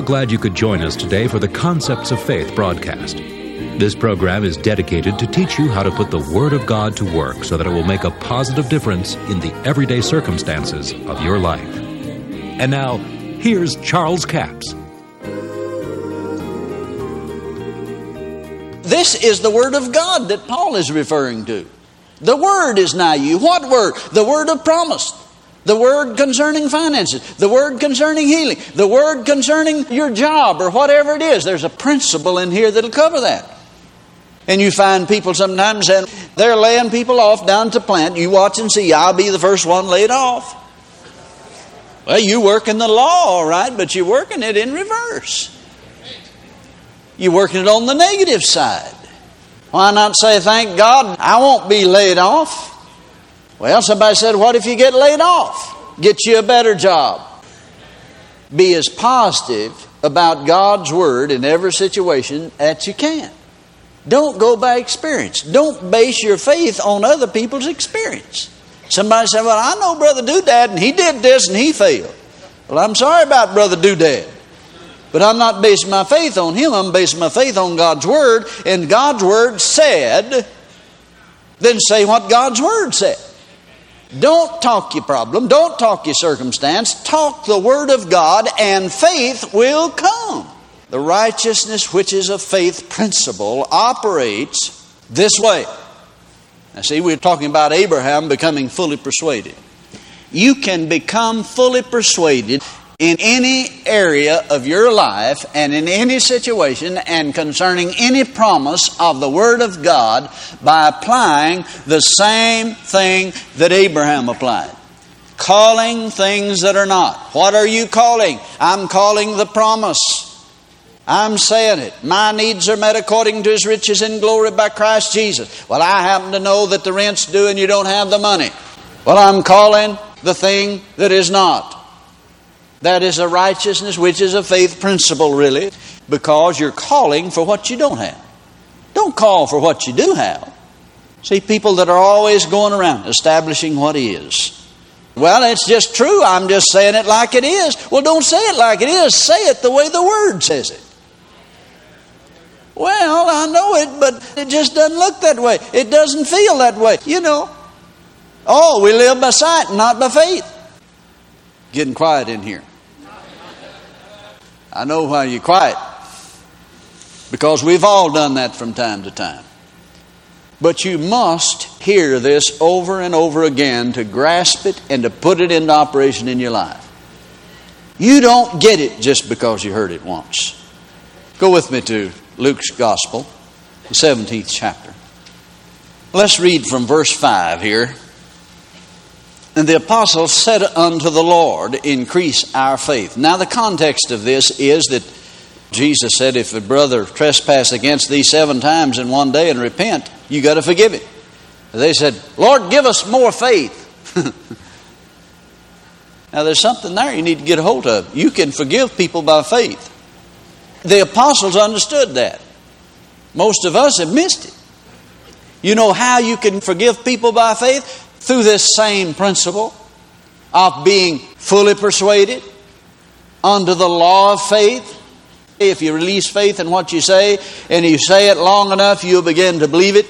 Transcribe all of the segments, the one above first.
are glad you could join us today for the Concepts of Faith broadcast. This program is dedicated to teach you how to put the Word of God to work so that it will make a positive difference in the everyday circumstances of your life. And now, here's Charles Capps. This is the Word of God that Paul is referring to. The Word is nigh you. What Word? The Word of promise. The word concerning finances, the word concerning healing, the word concerning your job or whatever it is. There's a principle in here that'll cover that. And you find people sometimes and they're laying people off down to plant. You watch and see, I'll be the first one laid off. Well, you work in the law, all right, but you're working it in reverse. You're working it on the negative side. Why not say, thank God, I won't be laid off? Well, somebody said, What if you get laid off? Get you a better job. Be as positive about God's Word in every situation as you can. Don't go by experience. Don't base your faith on other people's experience. Somebody said, Well, I know Brother Doodad, and he did this and he failed. Well, I'm sorry about Brother Doodad. But I'm not basing my faith on him, I'm basing my faith on God's Word, and God's Word said, then say what God's Word said. Don't talk your problem. Don't talk your circumstance. Talk the Word of God, and faith will come. The righteousness which is a faith principle operates this way. Now, see, we're talking about Abraham becoming fully persuaded. You can become fully persuaded in any area of your life and in any situation and concerning any promise of the Word of God by applying the same thing that Abraham applied. Calling things that are not. What are you calling? I'm calling the promise. I'm saying it. My needs are met according to His riches in glory by Christ Jesus. Well, I happen to know that the rent's due and you don't have the money. Well, I'm calling the thing that is not. That is a righteousness which is a faith principle, really, because you're calling for what you don't have. Don't call for what you do have. See, people that are always going around establishing what is. Well, it's just true. I'm just saying it like it is. Well, don't say it like it is. Say it the way the Word says it. Well, I know it, but it just doesn't look that way. It doesn't feel that way. You know. Oh, we live by sight, not by faith. Getting quiet in here. I know why you're quiet. Because we've all done that from time to time. But you must hear this over and over again to grasp it and to put it into operation in your life. You don't get it just because you heard it once. Go with me to Luke's Gospel, the 17th chapter. Let's read from verse 5 here. And the apostles said unto the Lord, Increase our faith. Now, the context of this is that Jesus said, If a brother trespass against thee seven times in one day and repent, you got to forgive him. They said, Lord, give us more faith. now, there's something there you need to get a hold of. You can forgive people by faith. The apostles understood that. Most of us have missed it. You know how you can forgive people by faith? Through this same principle of being fully persuaded under the law of faith. If you release faith in what you say and you say it long enough, you'll begin to believe it.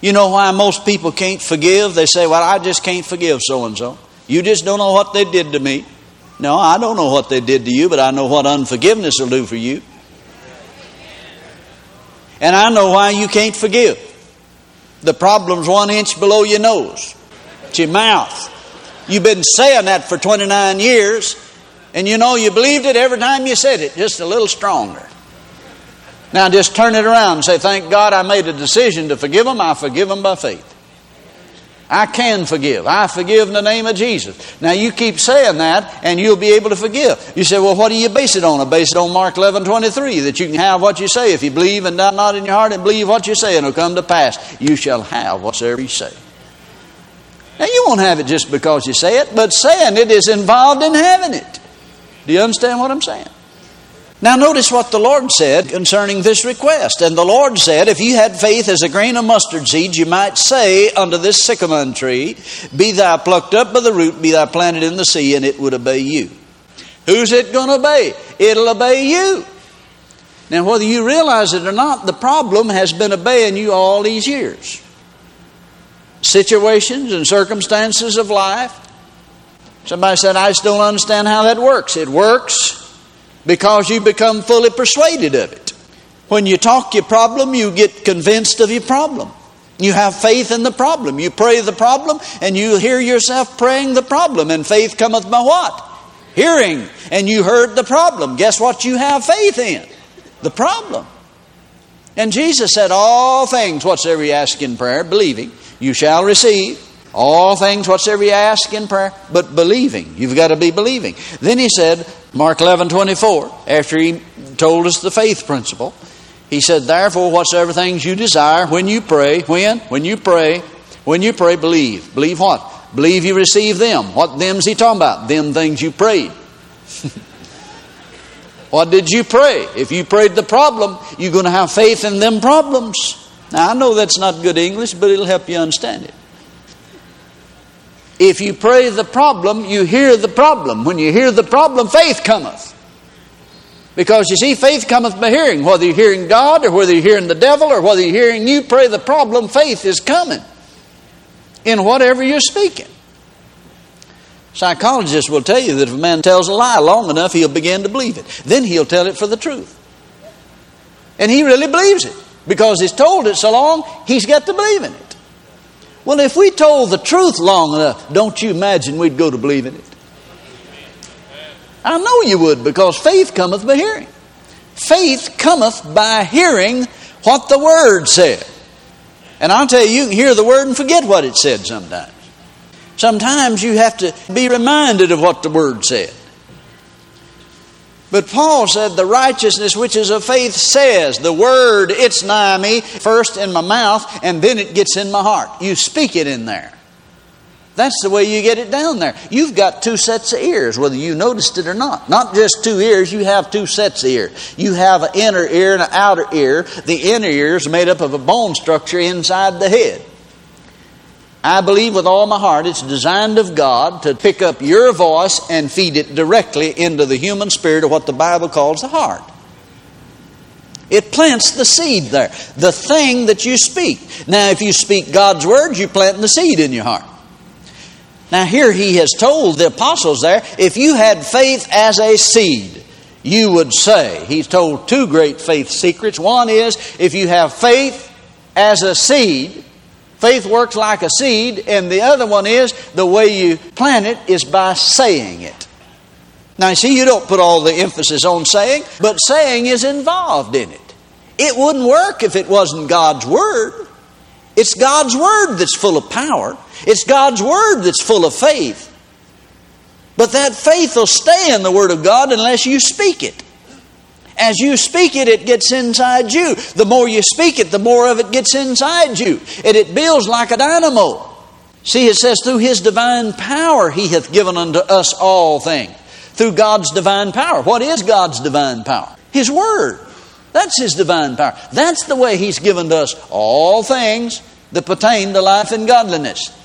You know why most people can't forgive? They say, Well, I just can't forgive so and so. You just don't know what they did to me. No, I don't know what they did to you, but I know what unforgiveness will do for you. And I know why you can't forgive. The problem's one inch below your nose. It's your mouth. You've been saying that for 29 years, and you know you believed it every time you said it, just a little stronger. Now just turn it around and say, Thank God I made a decision to forgive them. I forgive them by faith. I can forgive. I forgive in the name of Jesus. Now you keep saying that and you'll be able to forgive. You say, well, what do you base it on? I base it on Mark 11, 23, that you can have what you say. If you believe and doubt not in your heart and believe what you say it'll come to pass, you shall have whatsoever you say. Now you won't have it just because you say it, but saying it is involved in having it. Do you understand what I'm saying? Now, notice what the Lord said concerning this request. And the Lord said, If you had faith as a grain of mustard seed, you might say unto this sycamore tree, Be thou plucked up by the root, be thou planted in the sea, and it would obey you. Who's it going to obey? It'll obey you. Now, whether you realize it or not, the problem has been obeying you all these years. Situations and circumstances of life. Somebody said, I just don't understand how that works. It works because you become fully persuaded of it. When you talk your problem, you get convinced of your problem. You have faith in the problem. You pray the problem, and you hear yourself praying the problem. And faith cometh by what? Hearing. And you heard the problem. Guess what you have faith in? The problem. And Jesus said, All things whatsoever you ask in prayer, believing, you shall receive. All things whatsoever you ask in prayer, but believing. You've got to be believing. Then he said, Mark 11 24, after he told us the faith principle, he said, Therefore, whatsoever things you desire, when you pray, when? When you pray, when you pray, believe. Believe what? Believe you receive them. What them's he talking about? Them things you prayed. what did you pray? If you prayed the problem, you're going to have faith in them problems. Now, I know that's not good English, but it'll help you understand it. If you pray the problem, you hear the problem. When you hear the problem, faith cometh. Because you see, faith cometh by hearing. Whether you're hearing God or whether you're hearing the devil or whether you're hearing you pray the problem, faith is coming in whatever you're speaking. Psychologists will tell you that if a man tells a lie long enough, he'll begin to believe it. Then he'll tell it for the truth. And he really believes it because he's told it so long, he's got to believe in it. Well, if we told the truth long enough, don't you imagine we'd go to believe in it? I know you would because faith cometh by hearing. Faith cometh by hearing what the Word said. And I'll tell you, you can hear the Word and forget what it said sometimes. Sometimes you have to be reminded of what the Word said. But Paul said, The righteousness which is of faith says, The Word, it's nigh me, first in my mouth, and then it gets in my heart. You speak it in there. That's the way you get it down there. You've got two sets of ears, whether you noticed it or not. Not just two ears, you have two sets of ears. You have an inner ear and an outer ear. The inner ear is made up of a bone structure inside the head. I believe with all my heart it's designed of God to pick up your voice and feed it directly into the human spirit of what the Bible calls the heart. It plants the seed there, the thing that you speak. Now, if you speak God's words, you're planting the seed in your heart. Now, here he has told the apostles there if you had faith as a seed, you would say. He's told two great faith secrets. One is if you have faith as a seed, faith works like a seed, and the other one is the way you plant it is by saying it. Now, you see, you don't put all the emphasis on saying, but saying is involved in it. It wouldn't work if it wasn't God's Word. It's God's Word that's full of power. It's God's Word that's full of faith. But that faith will stay in the Word of God unless you speak it. As you speak it, it gets inside you. The more you speak it, the more of it gets inside you. And it builds like a dynamo. See, it says, through His divine power He hath given unto us all things. Through God's divine power. What is God's divine power? His Word. That's His divine power. That's the way He's given to us all things that pertain to life and godliness.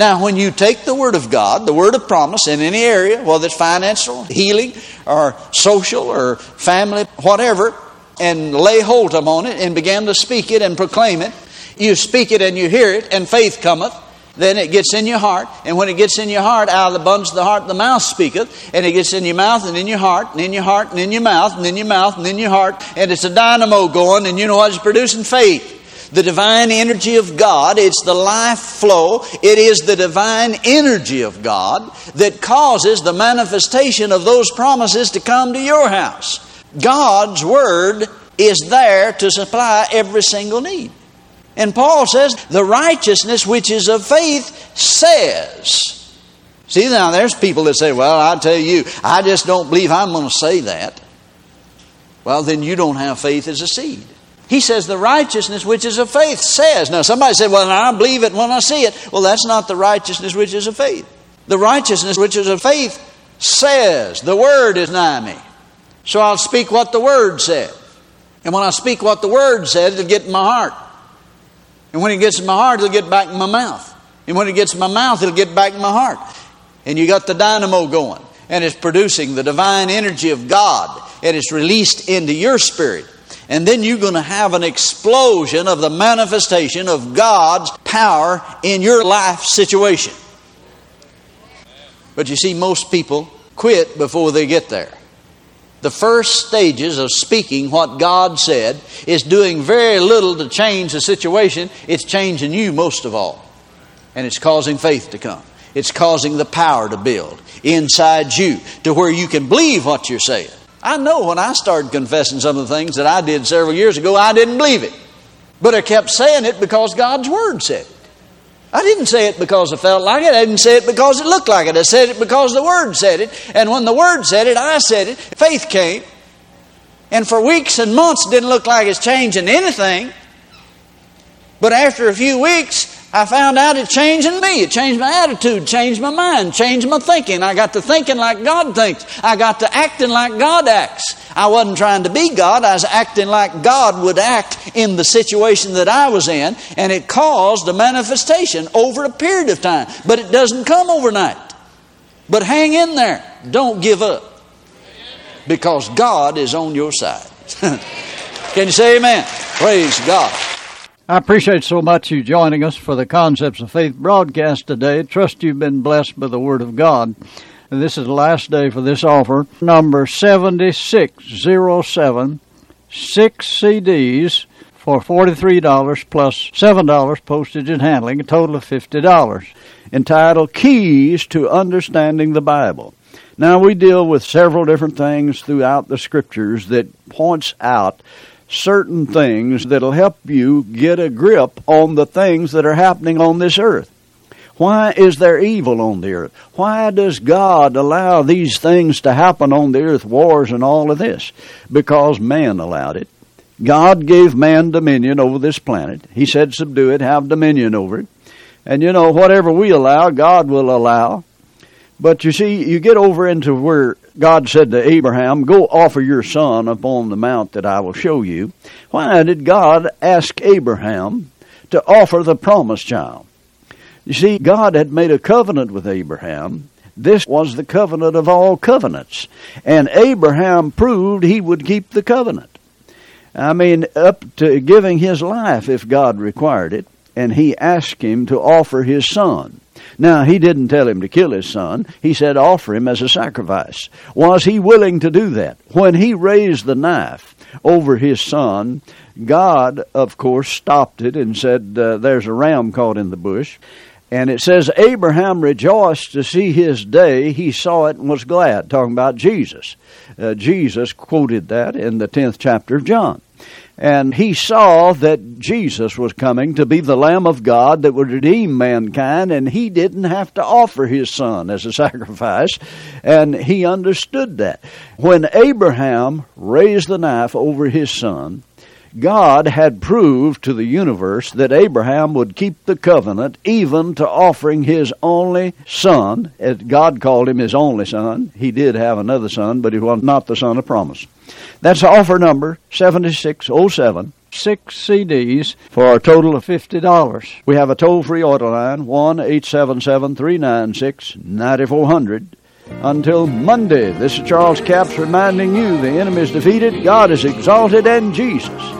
Now, when you take the Word of God, the Word of promise in any area, whether it's financial, healing, or social, or family, whatever, and lay hold upon it and begin to speak it and proclaim it, you speak it and you hear it, and faith cometh, then it gets in your heart. And when it gets in your heart, out of the abundance of the heart, the mouth speaketh. And it gets in your mouth and in your heart, and in your heart, and in your mouth, and in your mouth, and in your heart. And it's a dynamo going, and you know what it's producing? Faith the divine energy of God. It's the life flow. It is the divine energy of God that causes the manifestation of those promises to come to your house. God's Word is there to supply every single need. And Paul says, the righteousness which is of faith says. See, now there's people that say, well, I tell you, I just don't believe I'm going to say that. Well, then you don't have faith as a seed. He says the righteousness which is of faith says. Now, somebody said, Well, I believe it when I see it. Well, that's not the righteousness which is of faith. The righteousness which is of faith says, The word is nigh me. So I'll speak what the word said. And when I speak what the word said, it'll get in my heart. And when it gets in my heart, it'll get back in my mouth. And when it gets in my mouth, it'll get back in my heart. And you got the dynamo going. and it's producing the divine energy of God, and it's released into your spirit. And then you're going to have an explosion of the manifestation of God's power in your life situation. But you see, most people quit before they get there. The first stages of speaking what God said is doing very little to change the situation. It's changing you most of all. And it's causing faith to come. It's causing the power to build inside you to where you can believe what you're saying. I know when I started confessing some of the things that I did several years ago, I didn't believe it. But I kept saying it because God's Word said it. I didn't say it because I felt like it. I didn't say it because it looked like it. I said it because the Word said it. And when the Word said it, I said it. Faith came. And for weeks and months, it didn't look like it's changing anything. But after a few weeks, I found out it changed in me. It changed my attitude, changed my mind, changed my thinking. I got to thinking like God thinks. I got to acting like God acts. I wasn't trying to be God, I was acting like God would act in the situation that I was in, and it caused a manifestation over a period of time. But it doesn't come overnight. But hang in there. Don't give up. Because God is on your side. Can you say amen? Praise God. I appreciate so much you joining us for the Concepts of Faith broadcast today. Trust you've been blessed by the Word of God. And this is the last day for this offer. Number 7607, six CDs for $43 plus $7 postage and handling, a total of $50, entitled Keys to Understanding the Bible. Now we deal with several different things throughout the scriptures that points out certain things that'll help you get a grip on the things that are happening on this earth. Why is there evil on the earth? Why does God allow these things to happen on the earth, wars and all of this? Because man allowed it. God gave man dominion over this planet. He said, subdue it, have dominion over it. And you know, whatever we allow, God will allow. But you see, you get over into where God said to Abraham, Go offer your son upon the mount that I will show you. Why did God ask Abraham to offer the promised child? You see, God had made a covenant with Abraham. This was the covenant of all covenants. And Abraham proved he would keep the covenant. I mean, up to giving his life if God required it. And he asked him to offer his son. Now, he didn't tell him to kill his son. He said offer him as a sacrifice. Was he willing to do that? When he raised the knife over his son, God, of course, stopped it and said, uh, There's a ram caught in the bush. And it says, Abraham rejoiced to see his day. He saw it and was glad, talking about Jesus. Uh, Jesus quoted that in the 10th chapter of John. And he saw that Jesus was coming to be the Lamb of God that would redeem mankind, and he didn't have to offer his son as a sacrifice. And he understood that. When Abraham raised the knife over his son, God had proved to the universe that Abraham would keep the covenant even to offering his only son. God called him his only son. He did have another son, but he was not the son of promise. That's offer number 7607. Six CDs for a total of $50. We have a toll free order line 1 877 396 9400. Until Monday, this is Charles Capps reminding you the enemy is defeated, God is exalted, and Jesus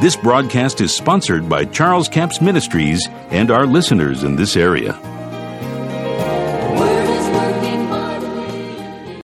This broadcast is sponsored by Charles Capps Ministries and our listeners in this area.